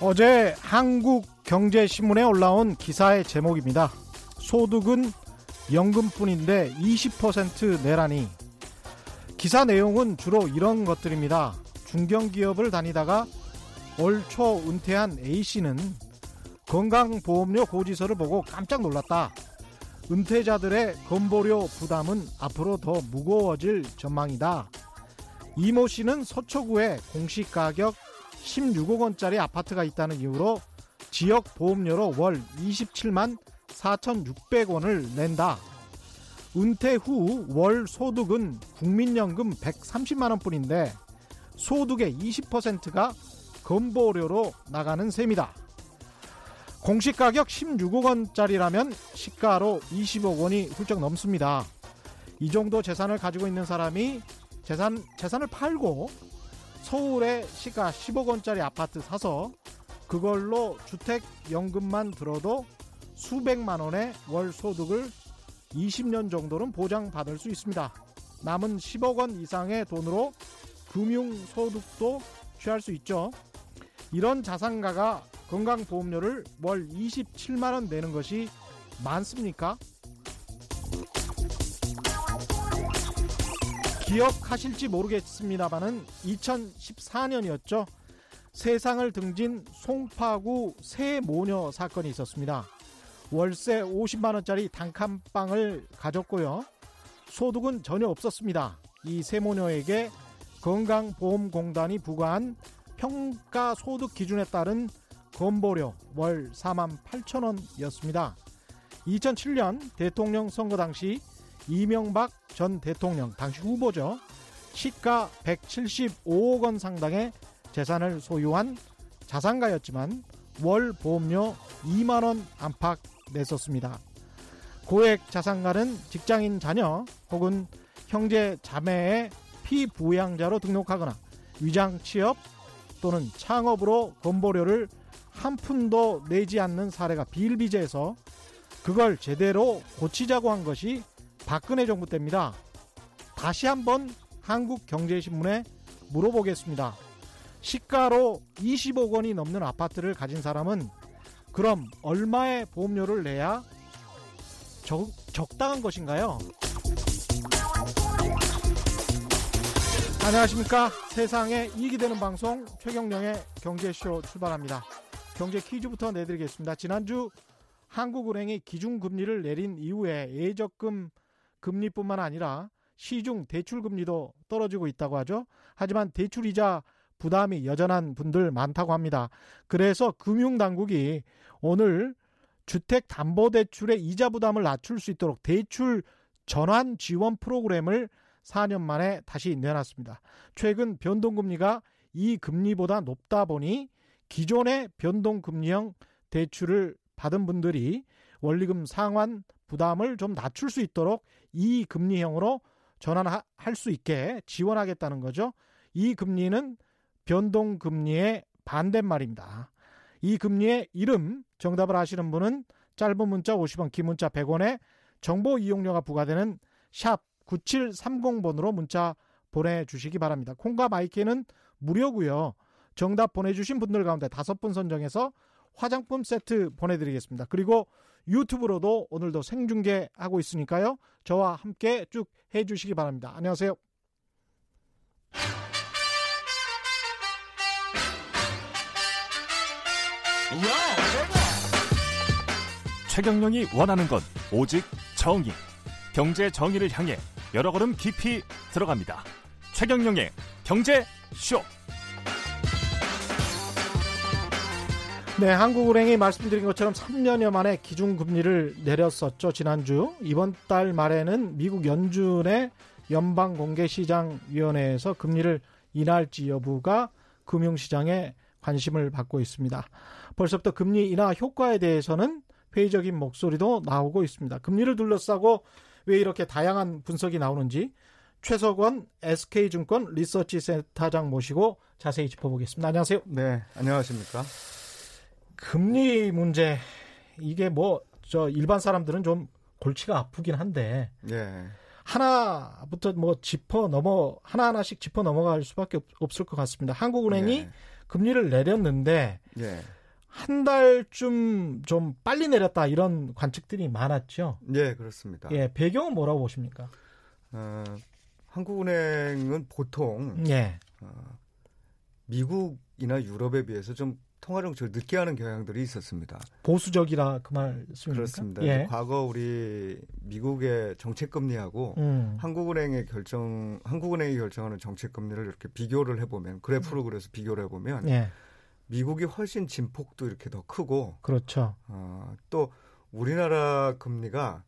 어제 한국경제신문에 올라온 기사의 제목입니다. 소득은 연금뿐인데 20% 내라니. 기사 내용은 주로 이런 것들입니다. 중견기업을 다니다가 올 초 은퇴한 A씨는 건강보험료 고지서를 보고 깜짝 놀랐다. 은퇴자들의 건보료 부담은 앞으로 더 무거워질 전망이다. 이모 씨는 서초구에 공시 가격 16억 원짜리 아파트가 있다는 이유로 지역 보험료로 월 27만 4,600원을 낸다. 은퇴 후 월 소득은 국민연금 130만 원뿐인데 소득의 20%가 건보료로 나가는 셈이다. 공시 가격 16억 원짜리라면 시가로 20억 원이 훌쩍 넘습니다. 이 정도 재산을 가지고 있는 사람이 재산, 재산을 팔고 서울에 시가 10억 원짜리 아파트 사서 그걸로 주택 연금만 들어도 수백만 원의 월 소득을 20년 정도는 보장받을 수 있습니다. 남은 10억 원 이상의 돈으로 금융 소득도 취할 수 있죠. 이런 자산가가 건강보험료를 월 27만 원 내는 것이 많습니까? 기억하실지 모르겠습니다만은 2014년이었죠. 세상을 등진 송파구 새 모녀 사건이 있었습니다. 월세 50만 원짜리 단칸방을 가졌고요. 소득은 전혀 없었습니다. 이세 모녀에게 건강보험공단이 부과한 평가 소득 기준에 따른 건보료 월 4만 8천 원이었습니다. 2007년 대통령 선거 당시 이명박 전 대통령 당시 후보죠. 시가 175억 원 상당의 재산을 소유한 자산가였지만 월 보험료 2만 원 안팎 냈었습니다. 고액 자산가는 직장인 자녀 혹은 형제 자매의 피부양자로 등록하거나 위장 취업 또는 창업으로 건보료를 한 푼도 내지 않는 사례가 비일비재해서 그걸 제대로 고치자고 한 것이 박근혜 정부 때입니다. 다시 한번 한국경제신문에 물어보겠습니다. 시가로 20억 원이 넘는 아파트를 가진 사람은 그럼 얼마의 보험료를 내야 적, 적당한 것인가요? 안녕하십니까. 세상에 이익이 되는 방송 최경령의 경제쇼 출발합니다. 경제 퀴즈부터 내드리겠습니다. 지난주 한국은행이 기준금리를 내린 이후에 예적금 금리뿐만 아니라 시중 대출금리도 떨어지고 있다고 하죠. 하지만 대출이자 부담이 여전한 분들 많다고 합니다. 그래서 금융당국이 오늘 주택담보대출의 이자 부담을 낮출 수 있도록 대출 전환 지원 프로그램을 4년 만에 다시 내놨습니다. 최근 변동금리가 이 금리보다 높다 보니 기존의 변동금리형 대출을 받은 분들이 원리금 상환 부담을 좀 낮출 수 있도록 이 금리형으로 전환할 수 있게 지원하겠다는 거죠. 이 금리는 변동금리의 반대말입니다. 이 금리의 이름 정답을 아시는 분은 짧은 문자 50원, 긴 문자 100원에 정보 이용료가 부과되는 샵 9730번으로 문자 보내주시기 바랍니다. 콩과 마이크는 무료고요. 정답 보내주신 분들 가운데 다섯 분 선정해서 화장품 세트 보내드리겠습니다. 그리고 유튜브로도 오늘도 생중계하고 있으니까요. 저와 함께 쭉 해주시기 바랍니다. 안녕하세요. 최경령이 원하는 건 오직 정의. 경제 정의를 향해 여러 걸음 깊이 들어갑니다. 최경령의 경제 쇼. 네, 한국은행이 말씀드린 것처럼 3년여 만에 기준금리를 내렸었죠, 지난주. 이번 달 말에는 미국 연준의 연방공개시장위원회에서 금리를 인하할지 여부가 금융시장에 관심을 받고 있습니다. 벌써부터 금리 인하 효과에 대해서는 회의적인 목소리도 나오고 있습니다. 금리를 둘러싸고 왜 이렇게 다양한 분석이 나오는지 최석원 SK증권 리서치 센터장 모시고 자세히 짚어보겠습니다. 안녕하세요. 네, 안녕하십니까. 금리 문제 이게 뭐 저 일반 사람들은 좀 골치가 아프긴 한데 예. 하나부터 뭐 짚어 넘어 하나 하나씩 짚어 넘어갈 수밖에 없, 을것 같습니다. 한국은행이 예. 금리를 내렸는데 예. 한 달쯤 좀 빨리 내렸다 이런 관측들이 많았죠. 예, 그렇습니다. 예, 배경은 뭐라고 보십니까? 어, 한국은행은 보통 예, 어, 미국이나 유럽에 비해서 좀 통화 정책을 늦게 하는 경향들이 있었습니다. 보수적이라 그 말씀입니까? 그렇습니다. 예. 과거 우리 미국의 정책 금리하고 음, 한국은행의 결정, 한국은행이 결정하는 정책 금리를 이렇게 비교를 해보면 그래프로 그래서 비교를 해보면 예, 미국이 훨씬 진폭도 이렇게 더 크고 그렇죠. 어, 또 우리나라 금리가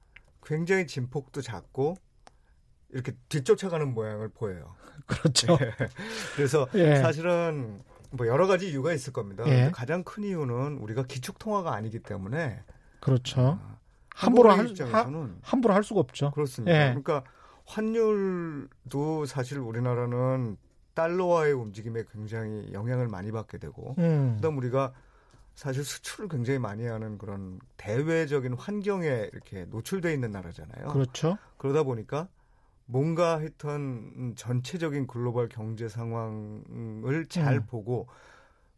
굉장히 진폭도 작고 이렇게 뒤쫓아가는 모양을 보여요. 그렇죠. 그래서 예. 사실은 뭐 여러 가지 이유가 있을 겁니다. 예. 가장 큰 이유는 우리가 기축 통화가 아니기 때문에 그렇죠. 어, 함부로 할- 입장에서는 함부로 할 수가 없죠. 그렇습니다. 예. 그러니까 환율도 사실 우리나라는 달러와의 움직임에 굉장히 영향을 많이 받게 되고 음, 그다음 우리가 사실 수출을 굉장히 많이 하는 그런 대외적인 환경에 이렇게 노출돼 있는 나라잖아요. 그렇죠. 그러다 보니까 뭔가 하여튼 전체적인 글로벌 경제 상황을 잘 음. 보고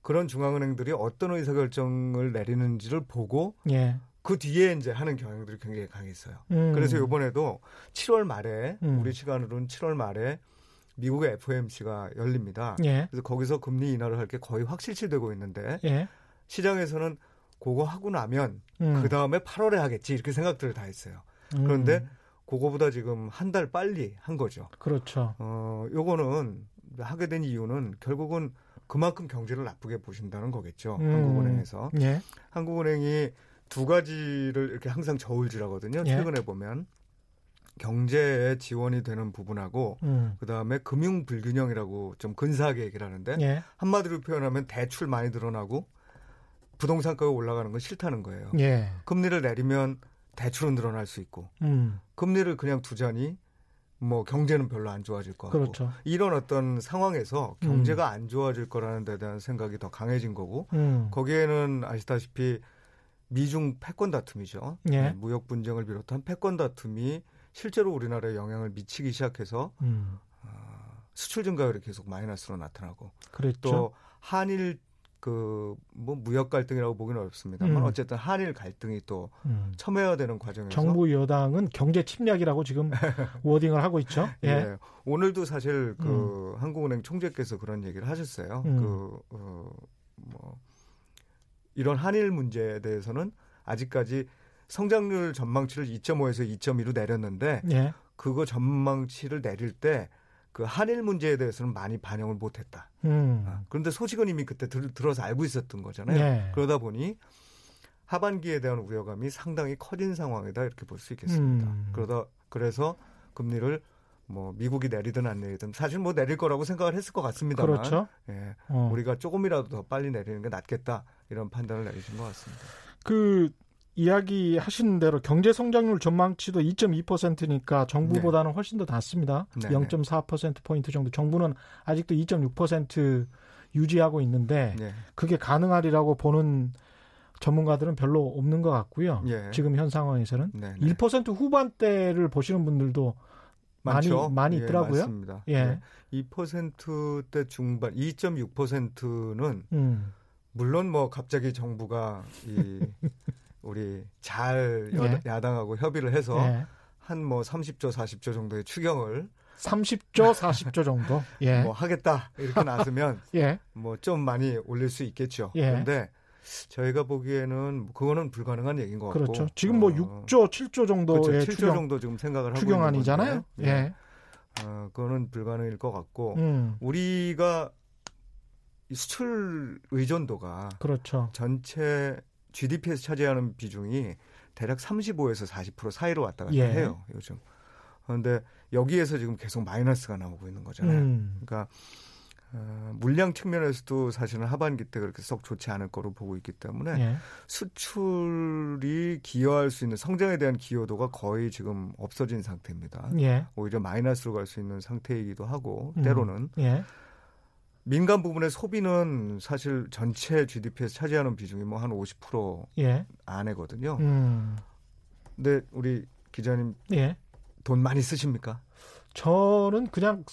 그런 중앙은행들이 어떤 의사결정을 내리는지를 보고 예. 그 뒤에 이제 하는 경향들이 굉장히 강했어요. 음, 그래서 이번에도 7월 말에 음. 우리 시간으로는 7월 말에 미국의 FOMC가 열립니다. 예, 그래서 거기서 금리 인하를 할 게 거의 확실시 되고 있는데 예. 시장에서는 그거 하고 나면 음, 그 다음에 8월에 하겠지 이렇게 생각들을 다 했어요. 음, 그런데 그거보다 지금 한 달 빨리 한 거죠. 그렇죠. 어, 요거는 하게 된 이유는 결국은 그만큼 경제를 나쁘게 보신다는 거겠죠. 음. 한국은행에서. 예, 한국은행이 두 가지를 이렇게 항상 저울질하거든요. 예. 최근에 보면 경제에 지원이 되는 부분하고 음, 그 다음에 금융 불균형이라고 좀 근사하게 얘기를 하는데 예, 한마디로 표현하면 대출 많이 늘어나고 부동산 가격 올라가는 건 싫다는 거예요. 예, 금리를 내리면 대출은 늘어날 수 있고 음, 금리를 그냥 두자니 뭐 경제는 별로 안 좋아질 거 같고 그렇죠. 이런 어떤 상황에서 경제가 안 좋아질 거라는 데 대한 생각이 더 강해진 거고 음, 거기에는 아시다시피 미중 패권 다툼이죠. 예. 네, 무역 분쟁을 비롯한 패권 다툼이 실제로 우리나라에 영향을 미치기 시작해서 음, 수출 증가율이 계속 마이너스로 나타나고 그랬죠. 또 한일 그 뭐 무역 갈등이라고 보기는 어렵습니다만 음. 어쨌든 한일 갈등이 또 음. 첨예화되는 과정에서 정부 여당은 경제 침략이라고 지금 워딩을 하고 있죠. 예. 예. 오늘도 사실 그 한국은행 총재께서 그런 얘기를 하셨어요. 음. 그, 어, 뭐, 이런 한일 문제에 대해서는 아직까지 성장률 전망치를 2.5에서 2.2로 내렸는데 예. 그거 전망치를 내릴 때 그 한일 문제에 대해서는 많이 반영을 못했다. 음. 아, 그런데 소식은 이미 그때 들, 들어서 알고 있었던 거잖아요. 예. 그러다 보니 하반기에 대한 우려감이 상당히 커진 상황이다 이렇게 볼 수 있겠습니다. 음. 그러다 그래서 금리를 뭐 미국이 내리든 안 내리든 사실 뭐 내릴 거라고 생각을 했을 것 같습니다만 그렇죠. 예, 어. 우리가 조금이라도 더 빨리 내리는 게 낫겠다 이런 판단을 내리신 것 같습니다. 그 이야기 하시는 대로 경제 성장률 전망치도 2.2%니까 정부보다는 훨씬 더 낮습니다. 네. 0.4% 포인트 정도. 정부는 아직도 2.6% 유지하고 있는데 예, 그게 가능하리라고 보는 전문가들은 별로 없는 것 같고요. 예. 지금 현 상황에서는 네, 네. 1% 후반대를 보시는 분들도 많이 많죠? 많이 예, 있더라고요. 많습니다. 예. 2%대 중반, 2.6%는 음. 물론 뭐 갑자기 정부가 이 우리 잘 여, 예. 야당하고 협의를 해서 예. 한뭐 30조, 40조 정도의 추경을 30조, 40조 정도. 예. 뭐 하겠다 이렇게 나서면 예. 뭐좀 많이 올릴 수 있겠죠. 예. 그런데 저희가 보기에는 그거는 불가능한 얘기인 것 같고. 그렇죠. 지금 뭐 어, 6조, 7조 정도의 그렇죠. 7조 추경, 정도 지금 생각을 하고 추경안이잖아요. 예. 어, 그거는 불가능일 것 같고 음. 우리가 이 수출 의존도가 그렇죠. 전체 GDP에서 차지하는 비중이 대략 35에서 40% 사이로 왔다 갔다 예. 해요 요즘. 그런데 여기에서 지금 계속 마이너스가 나오고 있는 거잖아요. 음. 그러니까 어, 물량 측면에서도 사실은 하반기 때 그렇게 썩 좋지 않을 거로 보고 있기 때문에 예. 수출이 기여할 수 있는 성장에 대한 기여도가 거의 지금 없어진 상태입니다. 예. 오히려 마이너스로 갈 수 있는 상태이기도 하고 음. 때로는 예. 민간 부분의 소비는 사실 전체 GDP에서 차지하는 비중이 뭐 한 50% 예. 안에거든요. 음. 근데 우리 기자님 예. 돈 많이 쓰십니까? 저는 그냥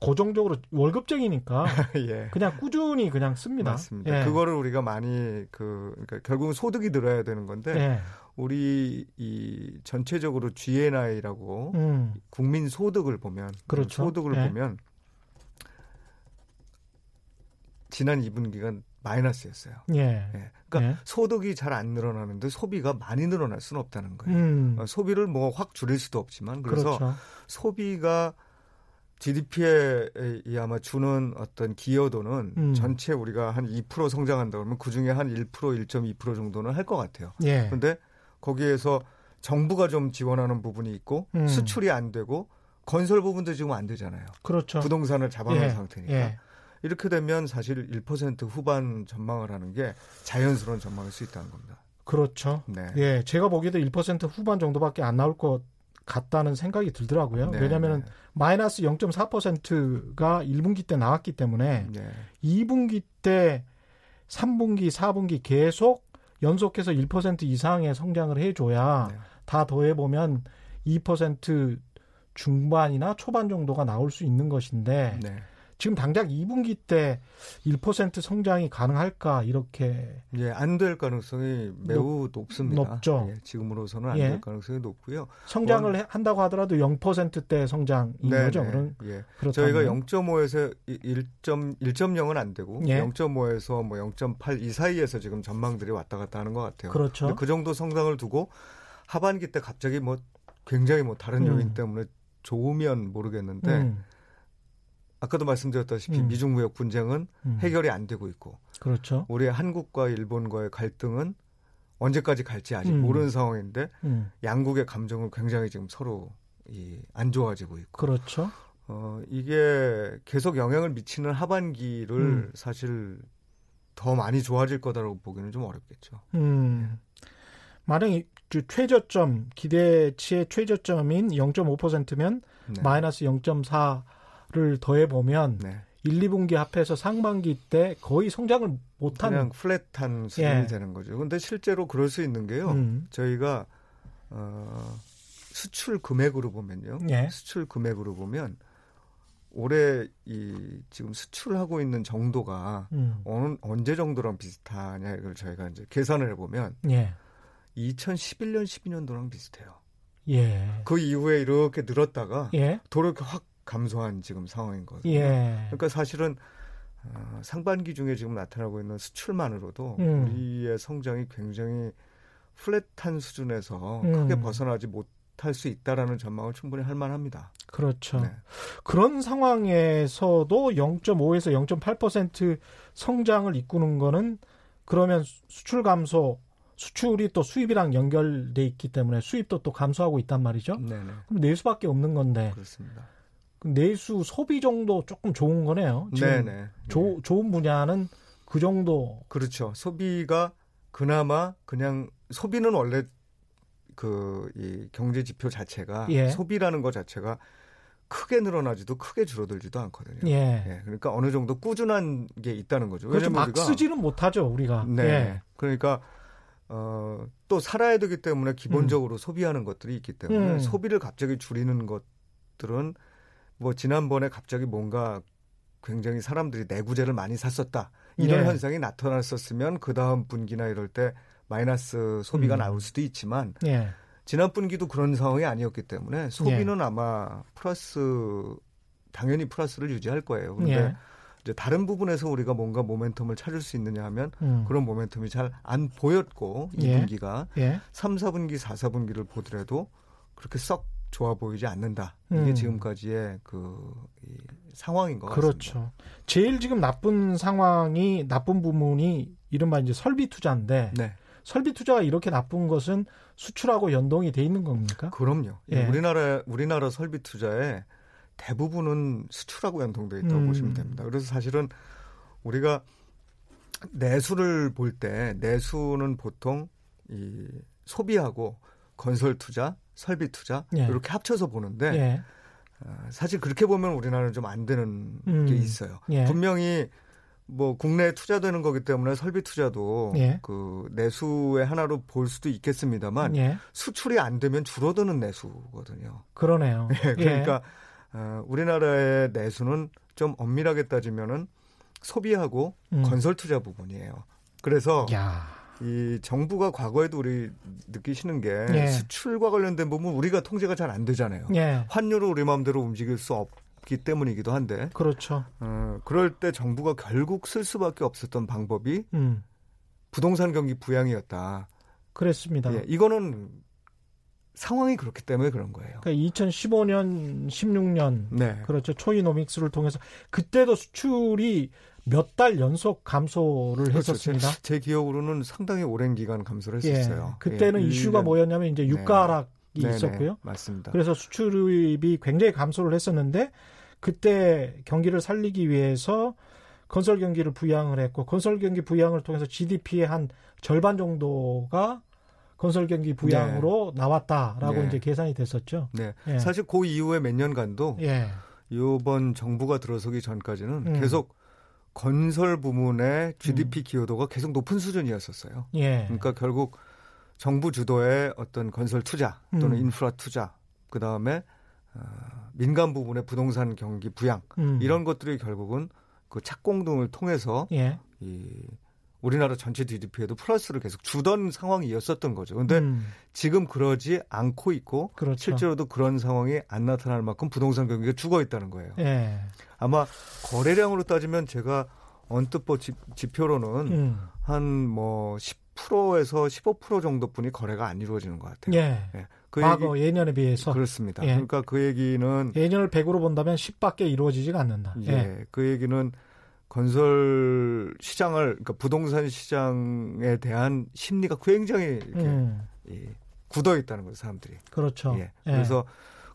고정적으로 월급쟁이니까 예. 그냥 꾸준히 그냥 씁니다. 맞습니다. 예. 그거를 우리가 많이 그 그러니까 결국은 소득이 늘어야 되는 건데 예. 우리 이 전체적으로 GNI라고 음. 국민 소득을 보면 그렇죠. 소득을 예. 보면 지난 2분기가 마이너스였어요. 예. 예. 그러니까 예. 소득이 잘 안 늘어나는데 소비가 많이 늘어날 수는 없다는 거예요. 음. 어, 소비를 뭐 확 줄일 수도 없지만 그래서 그렇죠. 소비가 GDP에 이 아마 주는 어떤 기여도는 음. 전체 우리가 한 2% 성장한다 그러면 그 중에 한 1% 1.2% 정도는 할 것 같아요. 예. 그런데 거기에서 정부가 좀 지원하는 부분이 있고 음. 수출이 안 되고 건설 부분도 지금 안 되잖아요. 그렇죠. 부동산을 잡아놓은 예. 상태니까. 예. 이렇게 되면 사실 1% 후반 전망을 하는 게 자연스러운 전망일 수 있다는 겁니다. 그렇죠. 네. 예. 제가 보기에도 1% 후반 정도밖에 안 나올 것 같다는 생각이 들더라고요. 네, 왜냐하면 마이너스 0.4%가 1분기 때 나왔기 때문에 네. 2분기 때 3분기, 4분기 계속 연속해서 1% 이상의 성장을 해줘야 네. 다 더해보면 2% 중반이나 초반 정도가 나올 수 있는 것인데 네. 지금 당장 2분기 때 1% 성장이 가능할까 이렇게 예, 안 될 가능성이 매우 높 습니다. 높죠. 예, 지금으로서는 안 예. 될 가능성이 높고요. 성장을 원- 해- 한다고 하더라도 0%대 성장인 거죠. 그런 예. 그렇다면 저희가 0.5에서 1.1.0은 안 되고 예. 0.5에서 뭐 0.8 이 사이에서 지금 전망들이 왔다 갔다 하는 것 같아요. 그렇죠. 그 정도 성장을 두고 하반기 때 갑자기 뭐 굉장히 뭐 다른 음. 요인 때문에 좋으면 모르겠는데 음, 아까도 말씀드렸다시피 음. 미중 무역 분쟁은 음. 해결이 안 되고 있고 그렇죠. 우리 한국과 일본과의 갈등은 언제까지 갈지 아직 음. 모르는 상황인데 음, 양국의 감정은 굉장히 지금 서로 이 안 좋아지고 있고 그렇죠. 어 이게 계속 영향을 미치는 하반기를 음. 사실 더 많이 좋아질 거다라고 보기는 좀 어렵겠죠. 음. 만약에 그 최저점 기대치의 최저점인 0.5%면 네. 마이너스 0.4 를 더해 보면 네. 1, 2분기 합해서 상반기 때 거의 성장을 못한 그냥 플랫한 수준이 예. 되는 거죠. 근데 실제로 그럴 수 있는 게요. 음, 저희가 어 수출 금액으로 보면요. 예. 수출 금액으로 보면 올해 이 지금 수출하고 있는 정도가 음, 어느 언제 정도랑 비슷하냐 이걸 저희가 이제 계산을 해보면 예. 2011년 12년도랑 비슷해요. 예. 그 이후에 이렇게 늘었다가 예. 도로 이렇게 확 감소한 지금 상황인 거거든요. 예. 그러니까 사실은 어, 상반기 중에 지금 나타나고 있는 수출만으로도 음. 우리의 성장이 굉장히 플랫한 수준에서 음. 크게 벗어나지 못할 수 있다라는 전망을 충분히 할 만합니다. 그렇죠. 네. 그런 상황에서도 0.5에서 0.8% 성장을 이꾸는 거는 그러면 수출 감소, 수출이 또 수입이랑 연결돼 있기 때문에 수입도 또 감소하고 있단 말이죠. 네네. 그럼 내수밖에 없는 건데 그렇습니다. 내수 소비 정도 조금 좋은 거네요. 지금 네네. 조, 좋은 분야는 그 정도. 그렇죠. 소비가 그나마 그냥 소비는 원래 그 이 경제 지표 자체가 예. 소비라는 것 자체가 크게 늘어나지도 크게 줄어들지도 않거든요. 예. 예, 그러니까 어느 정도 꾸준한 게 있다는 거죠. 그렇죠. 왜냐면 막 우리가 쓰지는 못하죠, 우리가. 네. 예. 그러니까 어, 또 살아야 되기 때문에 기본적으로 소비하는 것들이 있기 때문에 음. 소비를 갑자기 줄이는 것들은 뭐 지난번에 갑자기 뭔가 굉장히 사람들이 내구재를 많이 샀었다 이런 예. 현상이 나타났었으면 그 다음 분기나 이럴 때 마이너스 소비가 음. 나올 수도 있지만 예. 지난 분기도 그런 상황이 아니었기 때문에 소비는 아마 플러스 당연히 플러스를 유지할 거예요. 그런데 예. 이제 다른 부분에서 우리가 뭔가 모멘텀을 찾을 수 있느냐 하면 음. 그런 모멘텀이 잘 안 보였고 예. 2분기가 예. 3, 4분기, 4, 4분기를 보더라도 그렇게 썩 좋아 보이지 않는다. 이게 음. 지금까지의 그 이 상황인 것 그렇죠. 같습니다. 제일 지금 나쁜 상황이 나쁜 부분이 이른바 이제 설비 투자인데 네, 설비 투자가 이렇게 나쁜 것은 수출하고 연동이 돼 있는 겁니까? 그럼요. 예. 우리나라 우리나라 설비 투자의 대부분은 수출하고 연동돼 있다고 음. 보시면 됩니다. 그래서 사실은 우리가 내수를 볼 때 내수는 보통 이 소비하고 건설 투자, 설비 투자 예. 이렇게 합쳐서 보는데 예. 어, 사실 그렇게 보면 우리나라는 좀 안 되는 음. 게 있어요. 예. 분명히 뭐 국내에 투자되는 거기 때문에 설비 투자도 예. 그 내수의 하나로 볼 수도 있겠습니다만 예. 수출이 안 되면 줄어드는 내수거든요. 그러네요. 예, 그러니까 어, 우리나라의 내수는 좀 엄밀하게 따지면은 소비하고 음. 건설 투자 부분이에요. 그래서 야. 이 정부가 과거에도 우리 느끼시는 게 예. 수출과 관련된 부분 우리가 통제가 잘 안 되잖아요. 예. 환율을 우리 마음대로 움직일 수 없기 때문이기도 한데 그렇죠. 어, 그럴 때 정부가 결국 쓸 수밖에 없었던 방법이 음. 부동산 경기 부양이었다. 그랬습니다. 예, 이거는 상황이 그렇기 때문에 그런 거예요. 그러니까 2015년, 16년 네. 그렇죠. 초이노믹스를 통해서 그때도 수출이 몇 달 연속 감소를 그렇죠. 했었습니다. 제, 제 기억으로는 상당히 오랜 기간 감소를 예. 했었어요. 그때는 예, 이슈가 1년. 뭐였냐면 이제 유가 하락이 네네, 있었고요. 맞습니다. 그래서 수출입이 굉장히 감소를 했었는데 그때 경기를 살리기 위해서 건설 경기를 부양을 했고 건설 경기 부양을 통해서 GDP의 한 절반 정도가 건설 경기 부양으로 나왔다라고 네. 이제 계산이 됐었죠. 네. 예. 사실 그 이후에 몇 년간도 예. 이번 정부가 들어서기 전까지는 음. 계속 건설 부문의 GDP 기여도가 계속 높은 수준이었었어요. 예. 그러니까 결국 정부 주도의 어떤 건설 투자 또는 음. 인프라 투자, 그 다음에 어, 민간 부분의 부동산 경기 부양 음. 이런 것들이 결국은 그 착공 등을 통해서 예. 이 우리나라 전체 GDP에도 플러스를 계속 주던 상황이었었던 거죠. 근데 음. 지금 그러지 않고 있고 그렇죠. 실제로도 그런 상황이 안 나타날 만큼 부동산 경기가 죽어 있다는 거예요. 예. 아마 거래량으로 따지면 제가 언뜻 뭐 지, 지표로는 음. 한뭐 10%에서 15% 정도뿐이 거래가 안 이루어지는 것 같아요. 예. 예. 그 과거 예년에 비해서 그렇습니다. 예. 그러니까 그 얘기는 예년을 100으로 본다면 10밖에 이루어지지가 않는다. 예, 예. 그 얘기는 건설 시장을 그러니까 부동산 시장에 대한 심리가 굉장히 이렇게 음. 이, 굳어 있다는 거죠, 사람들이. 그렇죠. 예. 예. 그래서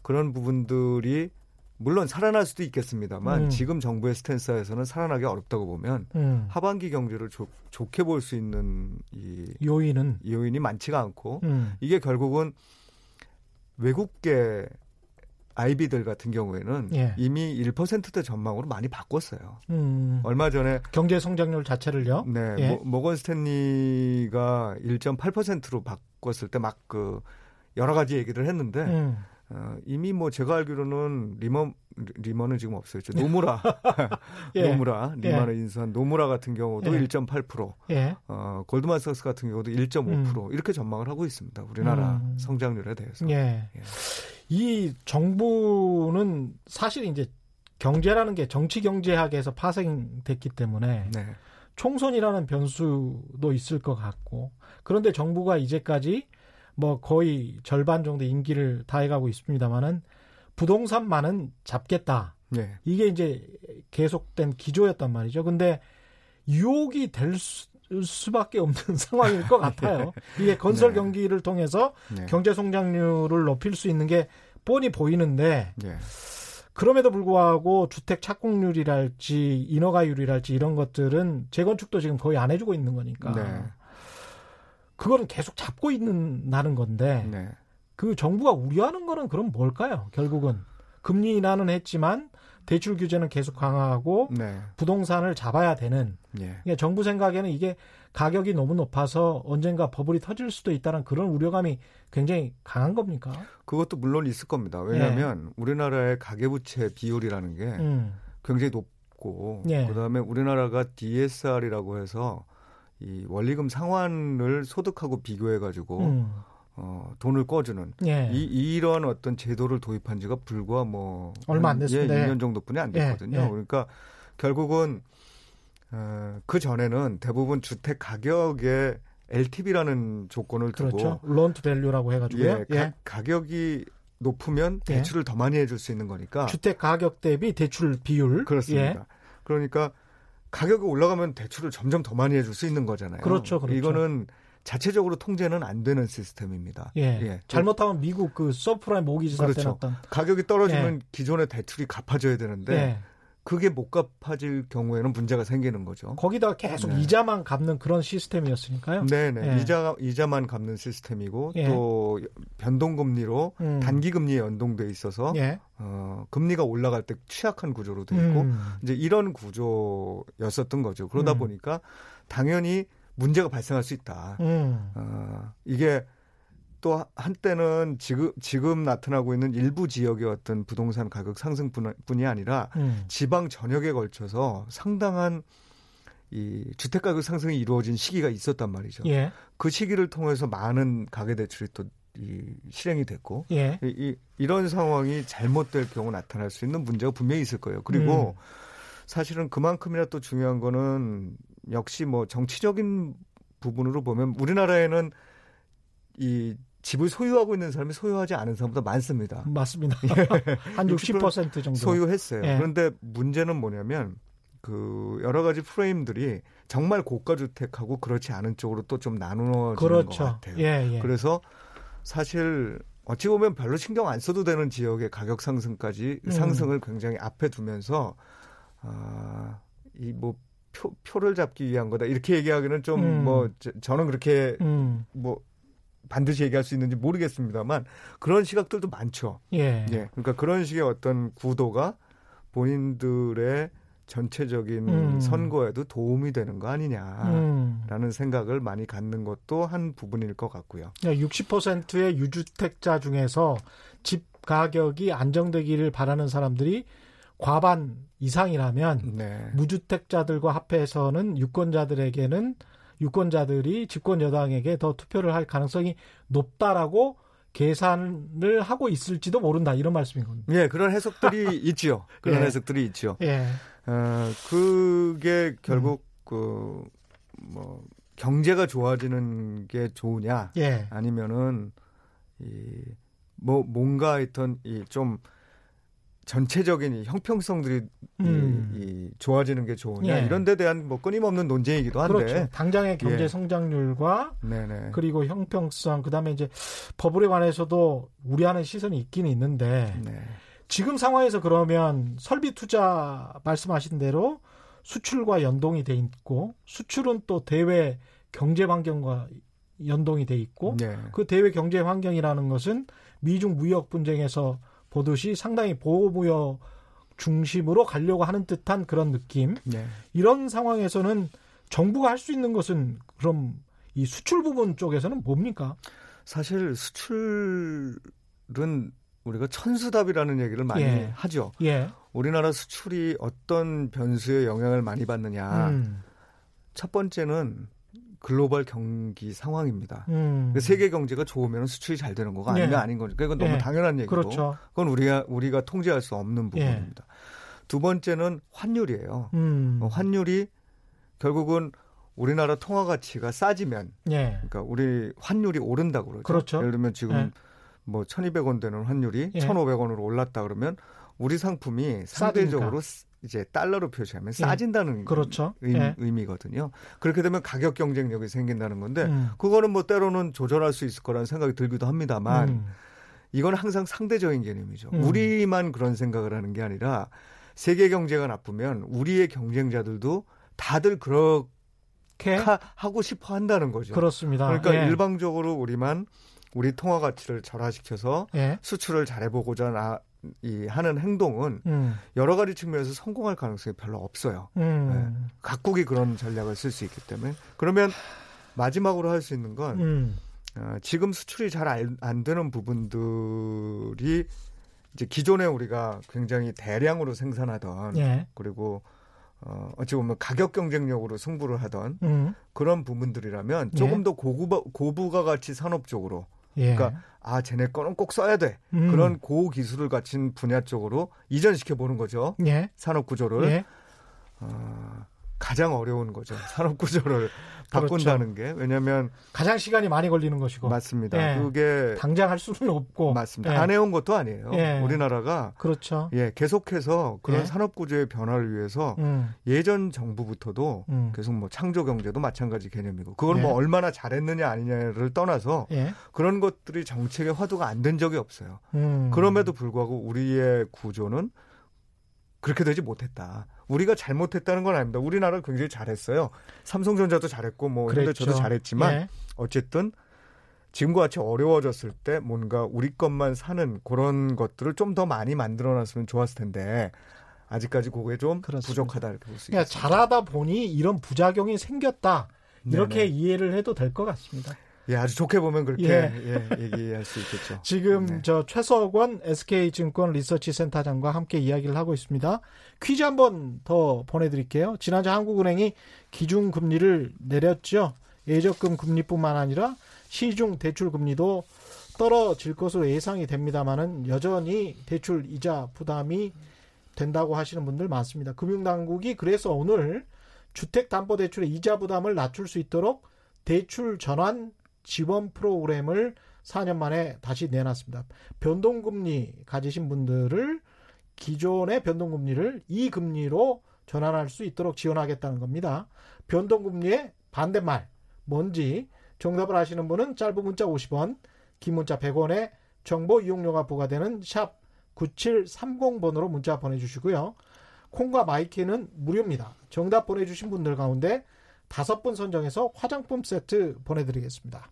그런 부분들이 물론 살아날 수도 있겠습니다만 음. 지금 정부의 스탠스에서는 살아나기 어렵다고 보면 음. 하반기 경제를 좋, 좋게 볼 수 있는 이 요인은 요인이 많지가 않고 음. 이게 결국은 외국계 IB들 같은 경우에는 예. 이미 1%대 전망으로 많이 바꿨어요. 음. 얼마 전에 경제 성장률 자체를요. 네, 예. 모, 모건 스탠리가 1.8%로 바꿨을 때 막 그 여러 가지 얘기를 했는데 음. 어, 이미 뭐 제가 알기로는 리먼 리먼은 지금 없어요. 저 노무라 예. 노무라 리먼을 인수한 노무라 같은 경우도 예. 1.8%, 예. 어, 골드만삭스 같은 경우도 1.5% 이렇게 전망을 하고 있습니다. 우리나라 음. 성장률에 대해서. 예. 예. 이 정부는 사실 이제 경제라는 게 정치 경제학에서 파생됐기 때문에 네. 총선이라는 변수도 있을 것 같고 그런데 정부가 이제까지 뭐 거의 절반 정도 임기를 다해가고 있습니다만은 부동산만은 잡겠다. 네. 이게 이제 계속된 기조였단 말이죠. 근데 유혹이 될 수, 수밖에 없는 상황일 것 같아요. 이게 건설 네. 경기를 통해서 네. 경제 성장률을 높일 수 있는 게 뻔히 보이는데 네. 그럼에도 불구하고 주택 착공률이랄지 인허가율이랄지 이런 것들은 재건축도 지금 거의 안 해주고 있는 거니까 네. 그거는 계속 잡고 있는 나는 건데 네. 그 정부가 우려하는 거는 그럼 뭘까요? 결국은 금리 인하는 했지만 대출 규제는 계속 강화하고 네. 부동산을 잡아야 되는 네. 그러니까 정부 생각에는 이게 가격이 너무 높아서 언젠가 버블이 터질 수도 있다는 그런 우려감이 굉장히 강한 겁니까? 그것도 물론 있을 겁니다. 왜냐하면 우리나라의 가계부채 비율이라는 게 예. 음. 굉장히 높고 예. 그다음에 우리나라가 DSR이라고 해서 이 원리금 상환을 소득하고 비교해 가지고 음. 어, 돈을 꿔주는 예. 이, 이런 어떤 제도를 도입한 지가 불과 뭐 얼마 안 한, 됐습니다. 예, 예. 2년 정도뿐이 안 예, 됐거든요. 예. 그러니까 결국은 어, 그 전에는 대부분 주택 가격에 LTV라는 조건을 두고 그렇죠. Loan to Value라고 해가지고요. 예, 가, 가격이 높으면 예. 대출을 더 많이 해줄 수 있는 거니까 주택 가격 대비 대출 비율. 그렇습니다. 예. 그러니까 가격이 올라가면 대출을 점점 더 많이 해줄 수 있는 거잖아요. 그렇죠, 그렇죠. 이거는 자체적으로 통제는 안 되는 시스템입니다. 예. 잘못하면 미국 그 서브프라임 모기지 사태 그렇죠. 났던. 가격이 떨어지면 기존의 대출이 갚아줘야 되는데 예. 그게 못 갚아질 경우에는 문제가 생기는 거죠. 거기다가 계속 네. 이자만 갚는 그런 시스템이었으니까요. 네네. 예. 이자, 이자만 갚는 시스템이고 예. 또 변동금리로 음. 단기금리에 연동돼 있어서 예. 어, 금리가 올라갈 때 취약한 구조로 돼 있고 음. 이제 이런 구조였었던 거죠. 그러다 음. 보니까 당연히 문제가 발생할 수 있다. 음. 어, 이게 또 한때는 지금 지금 나타나고 있는 일부 지역의 어떤 부동산 가격 상승뿐이 아니라 음. 지방 전역에 걸쳐서 상당한 이 주택 가격 상승이 이루어진 시기가 있었단 말이죠. 예. 그 시기를 통해서 많은 가계 대출이 또 이 실행이 됐고 예. 이, 이, 이런 상황이 잘못될 경우 나타날 수 있는 문제가 분명히 있을 거예요. 그리고 음. 사실은 그만큼이나 또 중요한 거는 역시 뭐 정치적인 부분으로 보면 우리나라에는 이 집을 소유하고 있는 사람이 소유하지 않은 사람보다 많습니다. 맞습니다. 한60% 정도. 소유했어요. 예. 그런데 문제는 뭐냐면 그 여러 가지 프레임들이 정말 고가 주택하고 그렇지 않은 쪽으로 또 좀 나누어지는 그렇죠. 것 같아요. 예, 예. 그래서 사실 어찌 보면 별로 신경 안 써도 되는 지역의 가격 상승까지 음. 상승을 굉장히 앞에 두면서 아, 이뭐 표를 잡기 위한 거다 이렇게 얘기하기는 좀 음. 뭐 저는 그렇게 음. 뭐 반드시 얘기할 수 있는지 모르겠습니다만 그런 시각들도 많죠. 예. 예. 그러니까 그런 식의 어떤 구도가 본인들의 전체적인 음. 선거에도 도움이 되는 거 아니냐라는 음. 생각을 많이 갖는 것도 한 부분일 것 같고요. 60%의 유주택자 중에서 집 가격이 안정되기를 바라는 사람들이 과반 이상이라면 네. 무주택자들과 합해서는 유권자들에게는 유권자들이 집권 여당에게 더 투표를 할 가능성이 높다라고 계산을 하고 있을지도 모른다 이런 말씀인 겁니다. 예, 그런 해석들이 있지요. 그런 예. 해석들이 있죠. 예. 어, 그게 결국 음. 그뭐 경제가 좋아지는 게 좋으냐 예. 아니면은 이뭐 뭔가 있던 이좀 전체적인 이 형평성들이 음. 이, 이 좋아지는 게 좋으냐 예. 이런 데 대한 뭐 끊임없는 논쟁이기도 한데 그렇죠. 당장의 경제 예. 성장률과 네네 그리고 형평성 그다음에 이제 법을에 관해서도 우려하는 시선이 있긴 있는데 네. 지금 상황에서 그러면 설비 투자 말씀하신 대로 수출과 연동이 돼 있고 수출은 또 대외 경제 환경과 연동이 돼 있고 네. 그 대외 경제 환경이라는 것은 미중 무역 분쟁에서 보듯이 상당히 보호무역 중심으로 가려고 하는 듯한 그런 느낌. 네. 이런 상황에서는 정부가 할 수 있는 것은 그럼 이 수출 부분 쪽에서는 뭡니까? 사실 수출은 우리가 천수답이라는 얘기를 많이 예. 하죠. 예. 우리나라 수출이 어떤 변수에 영향을 많이 받느냐. 음. 첫 번째는 글로벌 경기 상황입니다. 음. 그 세계 경제가 좋으면 수출이 잘 되는 거가 네. 아니면 아닌 거니까 이건 너무 네. 당연한 얘기고 그렇죠. 그건 우리가 우리가 통제할 수 없는 예. 부분입니다. 두 번째는 환율이에요. 음. 어, 환율이 결국은 우리나라 통화 가치가 싸지면 예. 그러니까 우리 환율이 오른다고 그러죠. 그렇죠. 예를 들면 지금 예. 뭐 1,200원 되는 환율이 예. 1,500원으로 올랐다 그러면 우리 상품이 상대적으로 이제 달러로 표시하면 싸진다는 그렇죠. 의, 예. 의미거든요. 그렇게 되면 가격 경쟁력이 생긴다는 건데 음. 그거는 뭐 때로는 조절할 수 있을 거라는 생각이 들기도 합니다만 음. 이건 항상 상대적인 개념이죠. 음. 우리만 그런 생각을 하는 게 아니라 세계 경제가 나쁘면 우리의 경쟁자들도 다들 그렇게 이렇게 하고 싶어 한다는 거죠. 그렇습니다. 그러니까 예. 일방적으로 우리만 우리 통화 가치를 절하시켜서 예. 수출을 잘해보고자 나, 이 하는 행동은 음. 여러 가지 측면에서 성공할 가능성이 별로 없어요. 음. 각국이 그런 전략을 쓸 수 있기 때문에 그러면 마지막으로 할 수 있는 건 음. 어, 지금 수출이 잘안 되는 부분들이 이제 기존에 우리가 굉장히 대량으로 생산하던 예. 그리고 어, 어찌 보면 가격 경쟁력으로 승부를 하던 음. 그런 부분들이라면 예. 조금 더 고부가, 고부가 가치 산업 쪽으로 예. 그러니까 아 쟤네 거는 꼭 써야 돼 음. 그런 고기술을 갖춘 분야 쪽으로 이전시켜 보는 거죠 예. 산업 구조를 예. 어, 가장 어려운 거죠 산업 구조를 그렇죠. 바꾼다는 게 왜냐하면 가장 시간이 많이 걸리는 것이고 맞습니다 예. 그게 당장 할 수는 없고 맞습니다 예. 안 해온 것도 아니에요 예. 우리나라가 그렇죠. 예 계속해서 그런 예. 산업 구조의 변화를 위해서 음. 예전 정부부터도 음. 계속 뭐 창조 경제도 마찬가지 개념이고 그걸 예. 뭐 얼마나 잘했느냐 아니냐를 떠나서 예. 그런 것들이 정책의 화두가 안 된 적이 없어요. 음. 그럼에도 불구하고 우리의 구조는 그렇게 되지 못했다. 우리가 잘못했다는 건 아닙니다. 우리나라 굉장히 잘했어요. 삼성전자도 잘했고 뭐 현대차도 잘했지만 예. 어쨌든 지금과 같이 어려워졌을 때 뭔가 우리 것만 사는 그런 것들을 좀 더 많이 만들어놨으면 좋았을 텐데 아직까지 그게 좀 그렇습니다. 부족하다 이렇게 볼수 그러니까 있습니다. 잘하다 보니 이런 부작용이 생겼다 이렇게 네네. 이해를 해도 될 것 같습니다. 예, 아주 좋게 보면 그렇게 예. 예, 얘기할 수 있겠죠. 지금 네. 저 최석원 SK증권 리서치 센터장과 함께 이야기를 하고 있습니다. 퀴즈 한 번 더 보내드릴게요. 지난주 한국은행이 기준금리를 내렸죠. 예적금 금리뿐만 아니라 시중 대출 금리도 떨어질 것으로 예상이 됩니다만은 여전히 대출 이자 부담이 된다고 하시는 분들 많습니다. 금융당국이 그래서 오늘 주택담보대출의 이자 부담을 낮출 수 있도록 대출 전환 지원 프로그램을 4년 만에 다시 내놨습니다. 변동금리 가지신 분들을 기존의 변동금리를 이 금리로 전환할 수 있도록 지원하겠다는 겁니다. 변동금리의 반대말 뭔지 정답을 아시는 분은 짧은 문자 50원, 긴 문자 100원에 정보 이용료가 부과되는 샵 9730번으로 문자 보내주시고요. 콩과 my K는 무료입니다. 정답 보내주신 분들 가운데 다섯 분 선정해서 화장품 세트 보내드리겠습니다.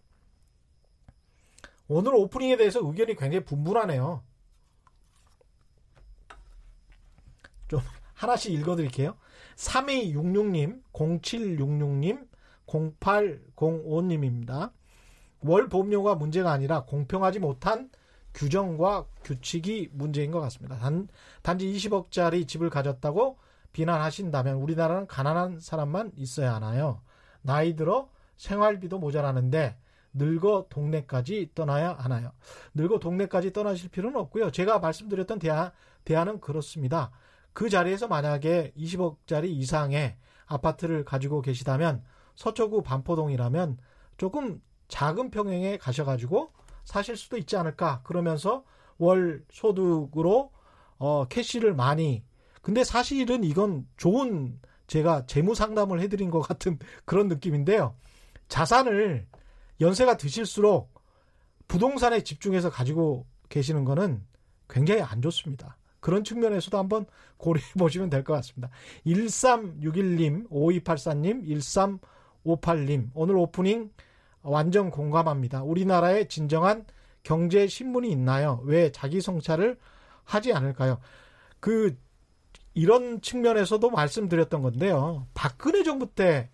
오늘 오프닝에 대해서 의견이 굉장히 분분하네요. 좀 하나씩 읽어드릴게요. 3266님, 0766님, 0805님입니다. 월 보험료가 문제가 아니라 공평하지 못한 규정과 규칙이 문제인 것 같습니다. 단, 단지 20억짜리 집을 가졌다고 비난하신다면 우리나라는 가난한 사람만 있어야 하나요? 나이 들어 생활비도 모자라는데 늙어 동네까지 떠나야 하나요? 늙어 동네까지 떠나실 필요는 없고요. 제가 말씀드렸던 대안, 대안은 그렇습니다. 그 자리에서 만약에 20억짜리 이상의 아파트를 가지고 계시다면 서초구 반포동이라면 조금 작은 평형에 가셔가지고 사실 수도 있지 않을까 그러면서 월 소득으로 어 캐시를 많이 근데 사실은 이건 좋은 제가 재무 상담을 해드린 것 같은 그런 느낌인데요. 자산을 연세가 드실수록 부동산에 집중해서 가지고 계시는 거는 굉장히 안 좋습니다. 그런 측면에서도 한번 고려해 보시면 될 것 같습니다. 1361님, 5284님, 1358님, 오늘 오프닝 완전 공감합니다. 우리나라에 진정한 경제 신문이 있나요? 왜 자기 성찰을 하지 않을까요? 그 이런 측면에서도 말씀드렸던 건데요. 박근혜 정부 때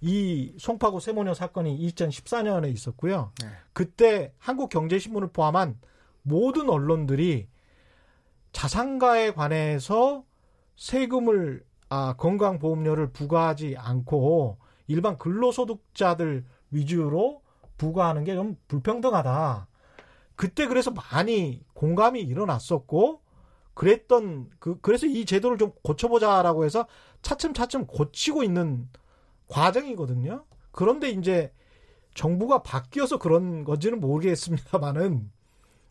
이 송파구 세모녀 사건이 2014년에 있었고요. 네. 그때 한국경제신문을 포함한 모든 언론들이 자산가에 관해서 세금을 아, 건강보험료를 부과하지 않고 일반 근로소득자들 위주로 부과하는 게 좀 불평등하다. 그때 그래서 많이 공감이 일어났었고 그랬던 그 그래서 이 제도를 좀 고쳐보자라고 해서 차츰차츰 고치고 있는 과정이거든요. 그런데 이제 정부가 바뀌어서 그런 건지는 모르겠습니다만은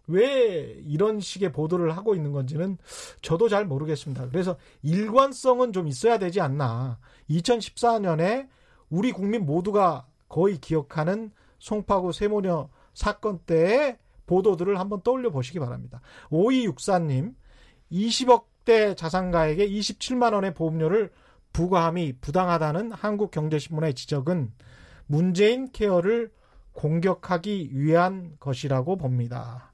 왜 이런 식의 보도를 하고 있는 건지는 저도 잘 모르겠습니다. 그래서 일관성은 좀 있어야 되지 않나. 2014년에 우리 국민 모두가 거의 기억하는 송파구 세모녀 사건 때의 보도들을 한번 떠올려 보시기 바랍니다. 5264님, 20억대 자산가에게 27만 원의 보험료를 부과함이 부당하다는 한국경제신문의 지적은 문재인 케어를 공격하기 위한 것이라고 봅니다.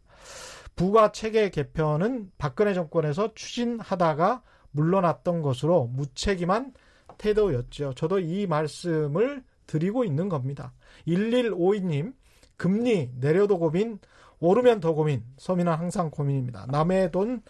부가 체계 개편은 박근혜 정권에서 추진하다가 물러났던 것으로 무책임한 태도였죠. 저도 이 말씀을 드리고 있는 겁니다. 1152님, 금리 내려도 고민, 오르면 더 고민. 서민은 항상 고민입니다. 남의 돈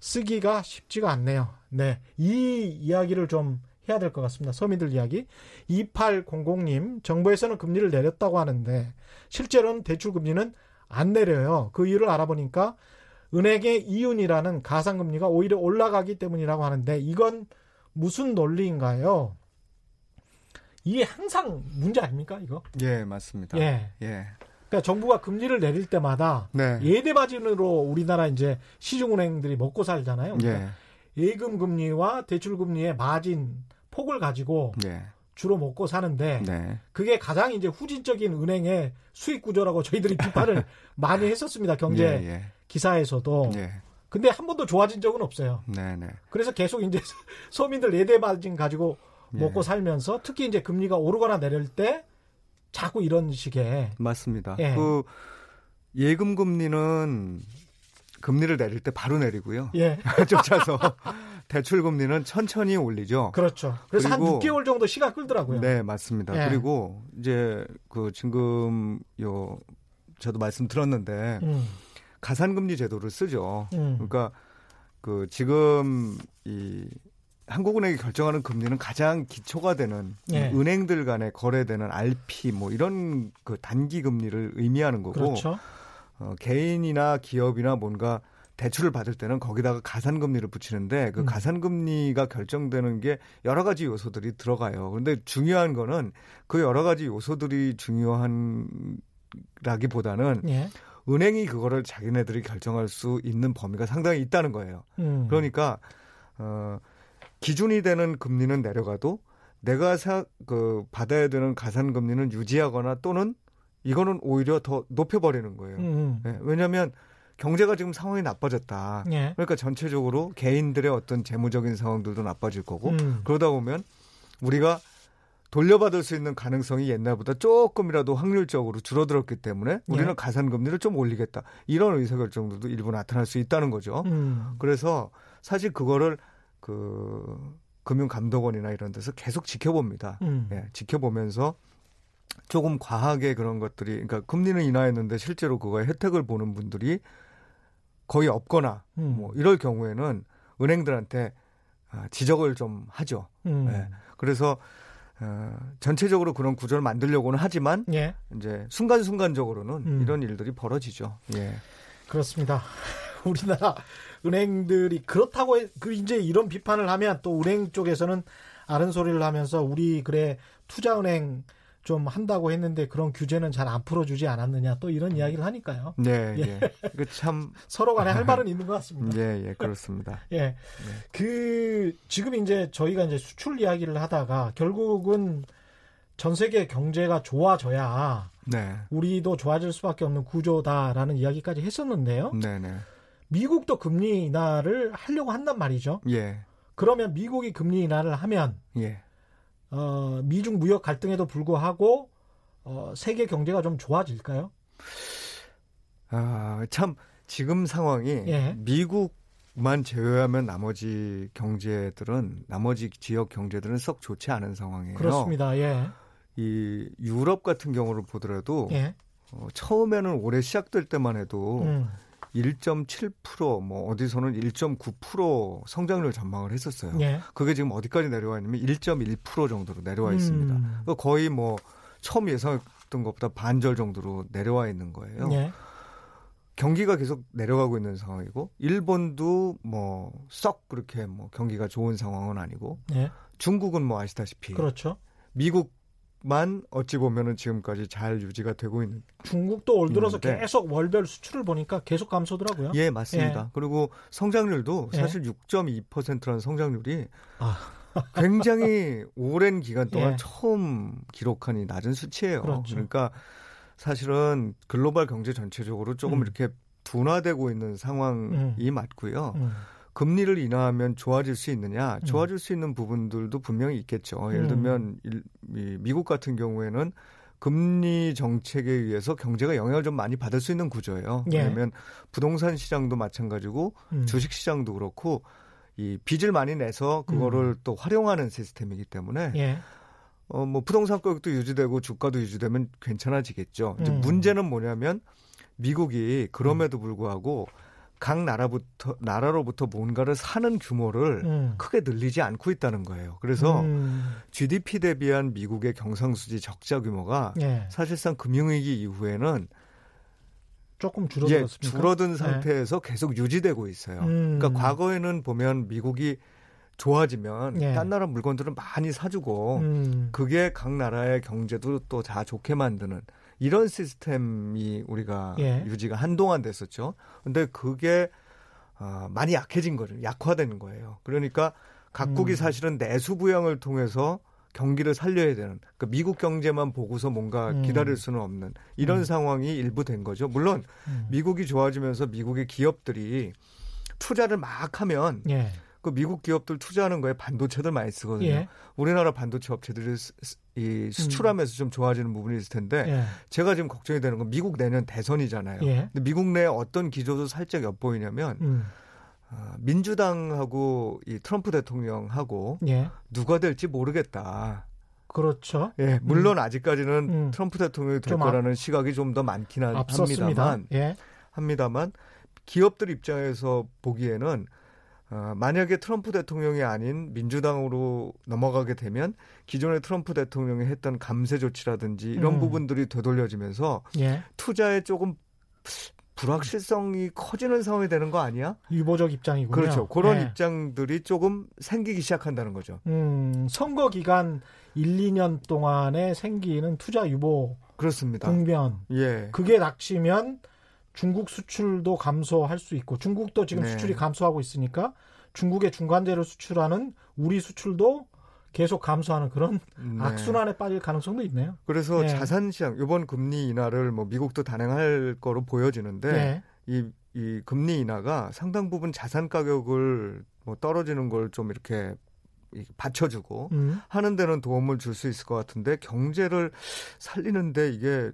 쓰기가 쉽지가 않네요. 네. 이 이야기를 좀 해야 될 것 같습니다. 서민들 이야기. 2800님, 정부에서는 금리를 내렸다고 하는데, 실제로는 대출 금리는 안 내려요. 그 이유를 알아보니까, 은행의 이윤이라는 가상금리가 오히려 올라가기 때문이라고 하는데, 이건 무슨 논리인가요? 이게 항상 문제 아닙니까, 이거? 예, 맞습니다. 예. 예. 그러니까 정부가 금리를 내릴 때마다 네. 예대 마진으로 우리나라 이제 시중은행들이 먹고 살잖아요. 그러니까 예. 예금 금리와 대출 금리의 마진 폭을 가지고 예. 주로 먹고 사는데 네. 그게 가장 이제 후진적인 은행의 수익 구조라고 저희들이 비판을 많이 했었습니다. 경제 예, 예. 기사에서도. 예. 근데 한 번도 좋아진 적은 없어요. 네 네. 그래서 계속 이제 서민들 예대 마진 가지고 먹고 예. 살면서 특히 이제 금리가 오르거나 내릴 때 자꾸 이런 식의 맞습니다. 예. 그 예금 금리는 금리를 내릴 때 바로 내리고요. 예. 쫓아서 대출 금리는 천천히 올리죠. 그렇죠. 그래서 한 6개월 정도 시간 끌더라고요. 네, 맞습니다. 예. 그리고 이제 그 지금 요 저도 말씀 들었는데 음. 가산금리 제도를 쓰죠. 음. 그러니까 그 지금 이 한국은행이 결정하는 금리는 가장 기초가 되는 예. 은행들 간에 거래되는 RP 뭐 이런 그 단기 금리를 의미하는 거고 그렇죠. 어, 개인이나 기업이나 뭔가 대출을 받을 때는 거기다가 가산금리를 붙이는데 그 음. 가산금리가 결정되는 게 여러 가지 요소들이 들어가요. 그런데 중요한 거는 그 여러 가지 요소들이 중요한 라기보다는 예. 은행이 그거를 자기네들이 결정할 수 있는 범위가 상당히 있다는 거예요. 음. 그러니까 어 기준이 되는 금리는 내려가도 내가 사, 그 받아야 되는 가산 금리는 유지하거나 또는 이거는 오히려 더 높여버리는 거예요. 음. 네, 왜냐하면 경제가 지금 상황이 나빠졌다. 예. 그러니까 전체적으로 개인들의 어떤 재무적인 상황들도 나빠질 거고 음. 그러다 보면 우리가 돌려받을 수 있는 가능성이 옛날보다 조금이라도 확률적으로 줄어들었기 때문에 우리는 예. 가산금리를 좀 올리겠다. 이런 의사결정들도 일부 나타날 수 있다는 거죠. 음. 그래서 사실 그거를 그 금융감독원이나 이런 데서 계속 지켜봅니다. 음. 예, 지켜보면서 조금 과하게 그런 것들이 그러니까 금리는 인하했는데 실제로 그거에 혜택을 보는 분들이 거의 없거나 음. 뭐 이럴 경우에는 은행들한테 아, 지적을 좀 하죠. 음. 예. 그래서 어, 전체적으로 그런 구조를 만들려고는 하지만 예. 이제 순간순간적으로는 음. 이런 일들이 벌어지죠. 예. 그렇습니다. 우리나라 은행들이 그렇다고 해, 그 이제 이런 비판을 하면 또 은행 쪽에서는 아는 소리를 하면서 우리 그래 투자은행 좀 한다고 했는데 그런 규제는 잘 안 풀어주지 않았느냐 또 이런 이야기를 하니까요. 네, 예. 예. 그 서로 간에 할 말은 있는 것 같습니다. 예, 예, 그렇습니다. 예, 네. 그 지금 이제 저희가 이제 수출 이야기를 하다가 결국은 전 세계 경제가 좋아져야 네. 우리도 좋아질 수밖에 없는 구조다라는 이야기까지 했었는데요. 네, 네. 미국도 금리 인하를 하려고 한단 말이죠. 예. 그러면 미국이 금리 인하를 하면 예. 어, 미중 무역 갈등에도 불구하고 어, 세계 경제가 좀 좋아질까요? 아, 참 지금 상황이 예. 미국만 제외하면 나머지 경제들은 나머지 지역 경제들은 썩 좋지 않은 상황이에요. 그렇습니다. 예. 이 유럽 같은 경우를 보더라도 예. 어, 처음에는 올해 시작될 때만 해도 음. 1.7%뭐 어디서는 1.9% 성장률 전망을 했었어요. 예. 그게 지금 어디까지 내려와 있냐면 1.1% 정도로 내려와 있습니다. 음. 그러니까 거의 뭐 처음 예상했던 것보다 반절 정도로 내려와 있는 거예요. 예. 경기가 계속 내려가고 있는 상황이고 일본도 뭐 썩 그렇게 뭐 경기가 좋은 상황은 아니고 예. 중국은 뭐 아시다시피 그렇죠. 미국 만 어찌 보면은 지금까지 잘 유지가 되고 있는 중국도 올 들어서 있는데. 계속 월별 수출을 보니까 계속 감소더라고요. 예, 맞습니다. 예. 그리고 성장률도 예. 사실 예. 6.2%라는 성장률이 아. 굉장히 오랜 기간 동안 예. 처음 기록한 이 낮은 수치예요. 그렇죠. 그러니까 사실은 글로벌 경제 전체적으로 조금 음. 이렇게 둔화되고 있는 상황이 음. 맞고요. 음. 금리를 인하하면 좋아질 수 있느냐? 음. 좋아질 수 있는 부분들도 분명히 있겠죠. 예를 음. 들면 일, 이, 미국 같은 경우에는 금리 정책에 의해서 경제가 영향을 좀 많이 받을 수 있는 구조예요. 예. 왜냐하면 부동산 시장도 마찬가지고 음. 주식 시장도 그렇고 이 빚을 많이 내서 그거를 음. 또 활용하는 시스템이기 때문에 예. 어, 뭐 부동산 가격도 유지되고 주가도 유지되면 괜찮아지겠죠. 음. 문제는 뭐냐면 미국이 그럼에도 불구하고 각 나라부터 나라로부터 뭔가를 사는 규모를 음. 크게 늘리지 않고 있다는 거예요. 그래서 음. GDP 대비한 미국의 경상수지 적자 규모가 예. 사실상 금융위기 이후에는 조금 줄어들었습니까? 예, 줄어든 네. 상태에서 네. 계속 유지되고 있어요. 음. 그러니까 과거에는 보면 미국이 좋아지면 예. 딴 나라 물건들은 많이 사주고 음. 그게 각 나라의 경제도 또 다 좋게 만드는 이런 시스템이 우리가 예. 유지가 한동안 됐었죠. 근데 그게 어, 많이 약해진 거죠. 약화되는 거예요. 그러니까 각국이 음. 사실은 내수 부양을 통해서 경기를 살려야 되는 그 미국 경제만 보고서 뭔가 음. 기다릴 수는 없는 이런 음. 상황이 일부 된 거죠. 물론 음. 미국이 좋아지면서 미국의 기업들이 투자를 막 하면 예. 그 미국 기업들 투자하는 거에 반도체들 많이 쓰거든요. 예. 우리나라 반도체 업체들이 이 수출하면서 음. 좀 좋아지는 부분이 있을 텐데 예. 제가 지금 걱정이 되는 건 미국 내년 대선이잖아요. 예. 근데 미국 내 어떤 기조도 살짝 엿보이냐면 음. 어, 민주당하고 이 트럼프 대통령하고 예. 누가 될지 모르겠다. 그렇죠. 예, 물론 음. 아직까지는 음. 트럼프 대통령이 될 거라는 앞, 시각이 좀 더 많긴 합니다만, 예. 합니다만 기업들 입장에서 보기에는 어, 만약에 트럼프 대통령이 아닌 민주당으로 넘어가게 되면 기존의 트럼프 대통령이 했던 감세 조치라든지 이런 음. 부분들이 되돌려지면서 예. 투자에 조금 불확실성이 커지는 상황이 되는 거 아니야? 유보적 입장이군요. 그렇죠. 그런 예. 입장들이 조금 생기기 시작한다는 거죠. 음, 선거 기간 1, 2년 동안에 생기는 투자 유보 그렇습니다. 국면. 예. 그게 닥치면 중국 수출도 감소할 수 있고 중국도 지금 네. 수출이 감소하고 있으니까 중국의 중간재료 수출하는 우리 수출도 계속 감소하는 그런 네. 악순환에 빠질 가능성도 있네요. 그래서 네. 자산 시장 이번 금리 인하를 뭐 미국도 단행할 거로 보여지는데 네. 이, 이 금리 인하가 상당 부분 자산 가격을 뭐 떨어지는 걸 좀 이렇게 받쳐주고 음. 하는 데는 도움을 줄 수 있을 것 같은데 경제를 살리는데 이게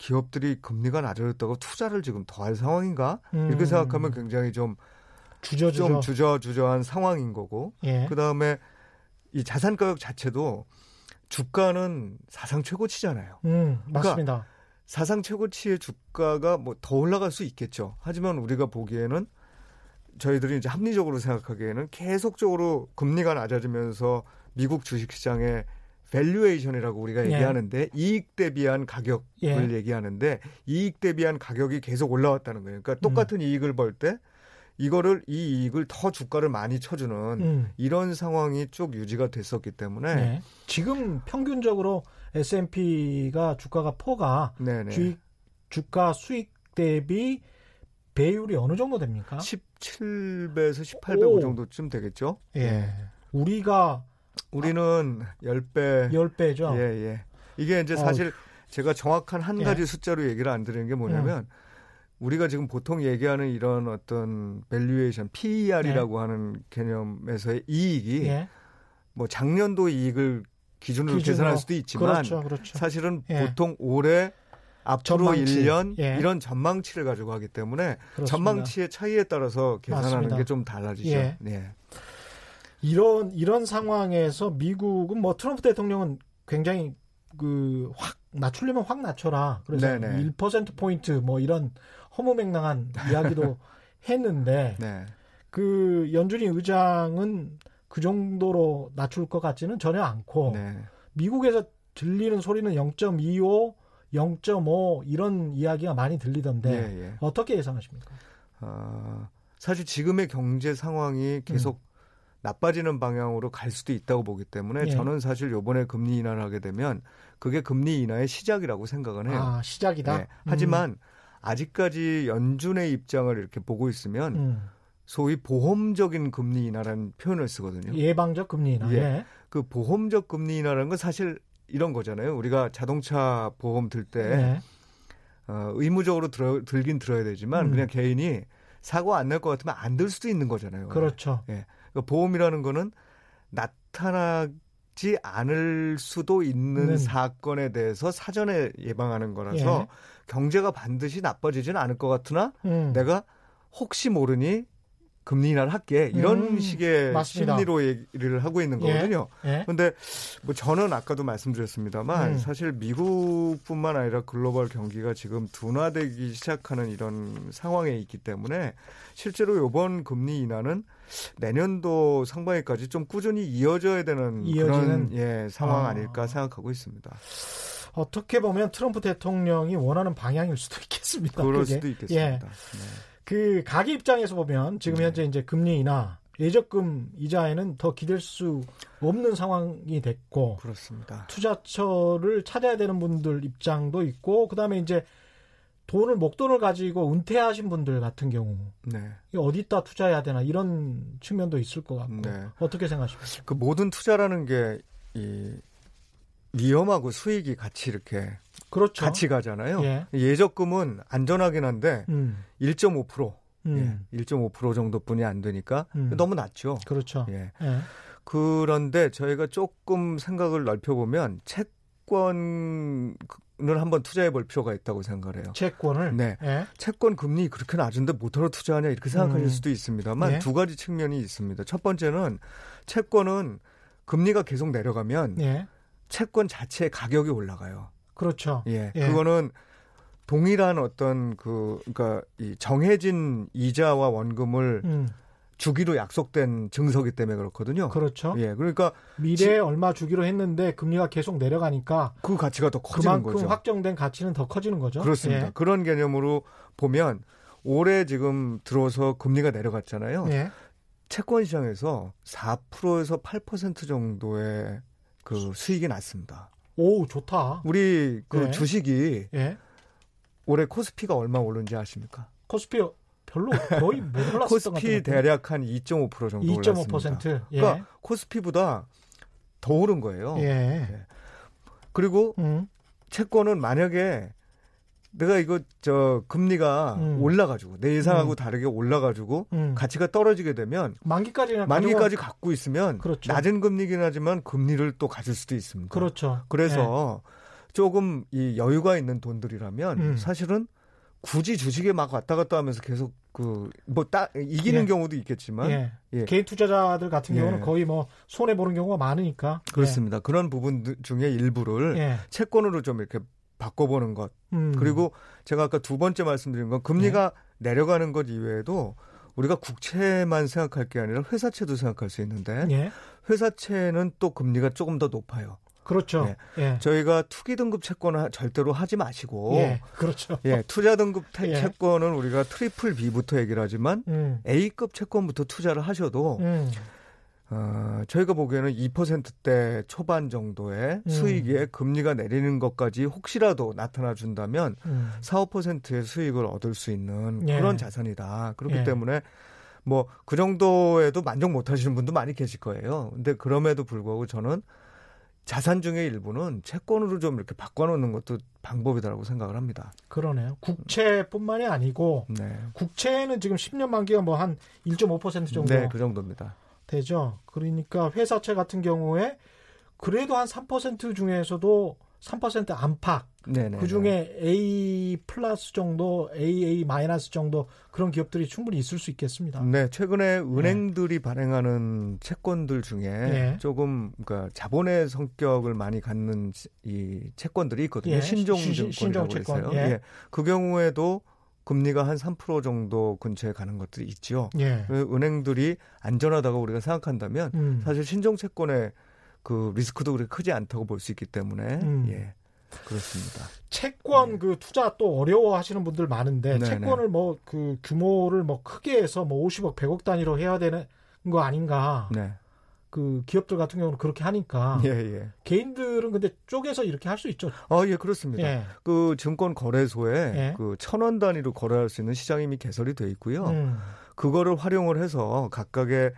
기업들이 금리가 낮아졌다고 투자를 지금 더 할 상황인가? 음. 이렇게 생각하면 굉장히 좀 주저 주저. 좀 주저 주저한 상황인 거고. 예. 그다음에 이 자산 가격 자체도 주가는 사상 최고치잖아요. 음, 그러니까 맞습니다. 그러니까 사상 최고치의 주가가 뭐 더 올라갈 수 있겠죠. 하지만 우리가 보기에는 저희들이 이제 합리적으로 생각하기에는 계속적으로 금리가 낮아지면서 미국 주식시장에 valuation이라고 우리가 예. 얘기하는데 이익 대비한 가격을 예. 얘기하는데 이익 대비한 가격이 계속 올라왔다는 거예요. 그러니까 똑같은 음. 이익을 벌 때 이거를 이 이익을 더 주가를 많이 쳐주는 음. 이런 상황이 쭉 유지가 됐었기 때문에 네. 지금 평균적으로 S&P가 주가가 포가 주익, 주가 수익 대비 배율이 어느 정도 됩니까? 17배에서 18배 그 정도쯤 되겠죠. 예. 네. 우리가 우리는 아, 10배. 10배죠. 예, 예. 이게 이제 사실 어. 제가 정확한 한 가지 예. 숫자로 얘기를 안 드리는 게 뭐냐면 예. 우리가 지금 보통 얘기하는 이런 어떤 valuation PER이라고 예. 하는 개념에서의 이익이 예. 뭐 작년도 이익을 기준으로, 기준으로, 계산할 수도 있지만 그렇죠, 그렇죠. 사실은 예. 보통 올해 앞으로 전망치. 1년 예. 이런 전망치를 가지고 하기 때문에 그렇습니다. 전망치의 차이에 따라서 계산하는 게 좀 달라지죠. 예. 네. 이런 이런 상황에서 미국은 뭐 트럼프 대통령은 굉장히 그 확 낮추려면 확 낮춰라. 그래서 네네. 1% 포인트 뭐 이런 허무맹랑한 이야기도 했는데 네. 그 연준이 의장은 그 정도로 낮출 것 같지는 전혀 않고 네. 미국에서 들리는 소리는 0.25, 0.5 이런 이야기가 많이 들리던데 예, 예. 어떻게 예상하십니까? 어, 사실 지금의 경제 상황이 계속 음. 나빠지는 방향으로 갈 수도 있다고 보기 때문에 예. 저는 사실 요번에 금리 인하를 하게 되면 그게 금리 인하의 시작이라고 생각은 해요. 아, 시작이다. 네. 하지만 음. 아직까지 연준의 입장을 이렇게 보고 있으면 음. 소위 보험적인 금리 인하라는 표현을 쓰거든요. 예방적 금리 인하. 예. 예. 그 보험적 금리 인하라는 건 사실 이런 거잖아요. 우리가 자동차 보험 들때 예. 어, 의무적으로 들어, 들긴 들어야 되지만 음. 그냥 개인이 사고 안 날 것 같으면 안 들 수도 있는 거잖아요. 그렇죠. 예. 그러니까 보험이라는 거는 나타나지 않을 수도 있는 네. 사건에 대해서 사전에 예방하는 거라서 예. 경제가 반드시 나빠지지는 않을 것 같으나 음. 내가 혹시 모르니 금리 인하를 할게 이런 음, 식의 맞습니다. 심리로 얘기를 하고 있는 예. 거거든요. 예. 그런데 예. 뭐 저는 아까도 말씀드렸습니다만 음. 사실 미국뿐만 아니라 글로벌 경기가 지금 둔화되기 시작하는 이런 상황에 있기 때문에 실제로 이번 금리 인하는 내년도 상반기까지 좀 꾸준히 이어져야 되는 이어지는? 그런 예, 상황 아. 아닐까 생각하고 있습니다. 어떻게 보면 트럼프 대통령이 원하는 방향일 수도 있겠습니다. 그럴 그게. 수도 있겠습니다. 예. 네. 그 가계 입장에서 보면 지금 네. 현재 이제 금리 인하 예적금 이자에는 더 기댈 수 없는 상황이 됐고 그렇습니다. 투자처를 찾아야 되는 분들 입장도 있고 그다음에 이제 돈을 목돈을 가지고 은퇴하신 분들 같은 경우 네. 어디다 투자해야 되나 이런 측면도 있을 것 같고 네. 어떻게 생각하십니까? 그 모든 투자라는 게 이 위험하고 수익이 같이 이렇게 그렇죠. 같이 가잖아요. 예. 적금은 안전하긴 한데 음. 1.5% 음. 예, 1.5% 정도뿐이 안 되니까 음. 너무 낮죠. 그렇죠. 예. 예. 그런데 저희가 조금 생각을 넓혀보면 채권 을 한번 투자해 볼 필요가 있다고 생각을 해요. 채권을? 네. 예. 채권 금리 그렇게 낮은데 못하러 투자하냐 이렇게 생각하실 음. 수도 있습니다만 예. 두 가지 측면이 있습니다. 첫 번째는 채권은 금리가 계속 내려가면 예. 채권 자체의 가격이 올라가요. 그렇죠. 예. 예. 그거는 동일한 어떤 그 그러니까 이 정해진 이자와 원금을 음. 주기로 약속된 증서기 때문에 그렇거든요. 그렇죠. 예. 그러니까 미래에 지, 얼마 주기로 했는데 금리가 계속 내려가니까 그 가치가 더 커지는 거죠. 그만큼 확정된 가치는 더 커지는 거죠. 그렇습니다. 예. 그런 개념으로 보면 올해 지금 들어서 금리가 내려갔잖아요. 예. 채권 시장에서 4%에서 8% 정도의 그 수익이 났습니다. 오, 좋다. 우리 그 예. 주식이 예. 올해 코스피가 얼마 오른지 아십니까? 코스피 별로 거의 못 올랐었던 코스피 대략 한 2.5% 정도 2.5%. 올랐습니다. 예. 그러니까 코스피보다 더 오른 거예요. 예. 예. 그리고 음. 채권은 만약에 내가 이거 저 금리가 음. 올라가지고 내 예상하고 음. 다르게 올라가지고 음. 가치가 떨어지게 되면 만기까지 만기까지 갖고 있으면 그렇죠. 낮은 금리긴 하지만 금리를 또 가질 수도 있습니다. 그렇죠. 그래서 네. 조금 이 여유가 있는 돈들이라면 음. 사실은 굳이 주식에 막 왔다 갔다 하면서 계속 그뭐딱 이기는 예. 경우도 있겠지만 예. 예. 개인 투자자들 같은 경우는 예. 거의 뭐 손해 보는 경우가 많으니까 그렇습니다. 예. 그런 부분 중에 일부를 예. 채권으로 좀 이렇게 바꿔보는 것 음. 그리고 제가 아까 두 번째 말씀드린 건 금리가 내려가는 것 이외에도 우리가 국채만 생각할 게 아니라 회사채도 생각할 수 있는데 회사채는 또 금리가 조금 더 높아요. 그렇죠. 예. 예. 저희가 투기 등급 채권은 절대로 하지 마시고, 예. 그렇죠. 예, 투자 등급 예. 채권은 우리가 triple B부터 얘기를 하지만 음. A급 채권부터 투자를 하셔도 음. 어, 저희가 보기에는 2%대 초반 정도의 음. 수익에 금리가 내리는 것까지 혹시라도 나타나 준다면 음. 4, 5%의 수익을 얻을 수 있는 예. 그런 자산이다. 그렇기 예. 때문에 뭐 그 정도에도 만족 못 하시는 분도 많이 계실 거예요. 근데 그럼에도 불구하고 저는 자산 중의 일부는 채권으로 좀 이렇게 바꿔놓는 것도 방법이다라고 생각을 합니다. 그러네요. 국채뿐만이 아니고 네. 국채는 지금 10년 만기가 뭐 한 1.5% 정도 네, 그 정도입니다. 되죠. 그러니까 회사채 같은 경우에 그래도 한 3% 중에서도 3% 안팎. 네네. 그 중에 A 플러스 정도, AA 마이너스 정도 그런 기업들이 충분히 있을 수 있겠습니다. 네, 최근에 은행들이 네. 발행하는 채권들 중에 네. 조금 그러니까 자본의 성격을 많이 갖는 이 채권들이 있거든요. 예. 신종 증권이라고 신종 해서요. 예. 예. 그 경우에도 금리가 한 3% 정도 근처에 가는 것들이 있죠. 예. 그 은행들이 안전하다고 우리가 생각한다면 음. 사실 신종 채권의 그 리스크도 그렇게 크지 않다고 볼 수 있기 때문에 음. 예. 그렇습니다. 채권 네. 그 투자 또 어려워하시는 분들 많은데 네네. 채권을 뭐 그 규모를 뭐 크게 해서 뭐 50억, 100억 단위로 해야 되는 거 아닌가? 네. 그 기업들 같은 경우는 그렇게 하니까 예, 예. 개인들은 근데 쪼개서 이렇게 할 수 있죠. 아, 예, 그렇습니다. 예. 그 증권 거래소에 예. 그 천 원 단위로 거래할 수 있는 시장이 이미 개설이 돼 있고요. 음. 그거를 활용을 해서 각각의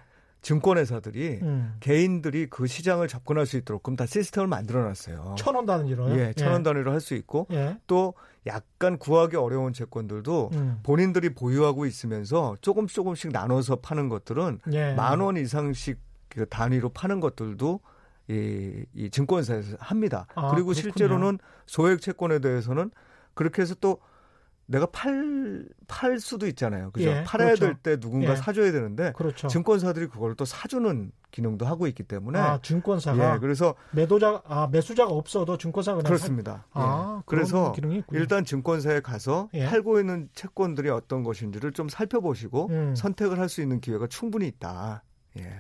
증권회사들이 음. 개인들이 그 시장을 접근할 수 있도록 그럼 다 시스템을 만들어놨어요. 천원 단위로요? 예, 천원 예. 단위로 할 수 있고 예. 또 약간 구하기 어려운 채권들도 음. 본인들이 보유하고 있으면서 조금씩 조금씩 나눠서 파는 것들은 예. 만원 이상씩 그 단위로 파는 것들도 이, 이 증권사에서 합니다. 아, 그리고 그렇군요. 실제로는 소액 채권에 대해서는 그렇게 해서 또 내가 팔, 팔 수도 있잖아요. 그죠? 예, 팔아야 그렇죠. 될때 누군가 예. 사줘야 되는데 그렇죠. 증권사들이 그걸 또 사주는 기능도 하고 있기 때문에 아, 증권사가 예, 그래서 매도자 아, 매수자가 없어도 증권사가 그렇습니다. 사... 아, 예. 그래서 일단 증권사에 가서 예. 팔고 있는 채권들이 어떤 것인지를 좀 살펴보시고 음. 선택을 할 수 있는 기회가 충분히 있다. 예.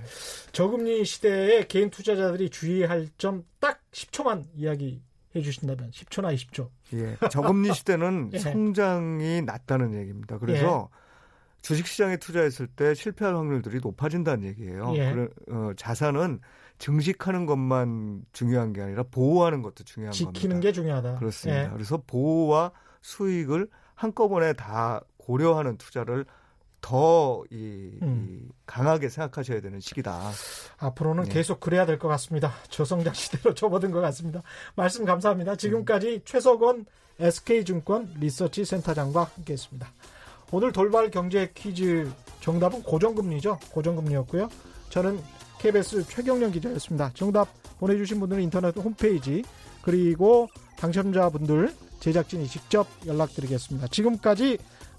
저금리 시대에 개인 투자자들이 주의할 점 딱 10초만 이야기 해주신다면 10초나 20초. 예, 저금리 시대는 예. 성장이 낮다는 얘기입니다. 그래서 예. 주식시장에 투자했을 때 실패할 확률들이 높아진다는 얘기예요. 예. 그래, 어, 자산은 증식하는 것만 중요한 게 아니라 보호하는 것도 중요한 지키는 겁니다. 지키는 게 중요하다. 그렇습니다. 예. 그래서 보호와 수익을 한꺼번에 다 고려하는 투자를 더 이, 음. 이 강하게 생각하셔야 되는 시기다. 앞으로는 네. 계속 그래야 될 것 같습니다. 저성장 시대로 접어든 것 같습니다. 말씀 감사합니다. 지금까지 음. 최석원 SK증권 리서치 센터장과 함께했습니다. 오늘 돌발 경제 퀴즈 정답은 고정금리죠. 고정금리였고요. 저는 KBS 최경련 기자였습니다. 정답 보내주신 분들은 인터넷 홈페이지 그리고 당첨자분들 제작진이 직접 연락드리겠습니다. 지금까지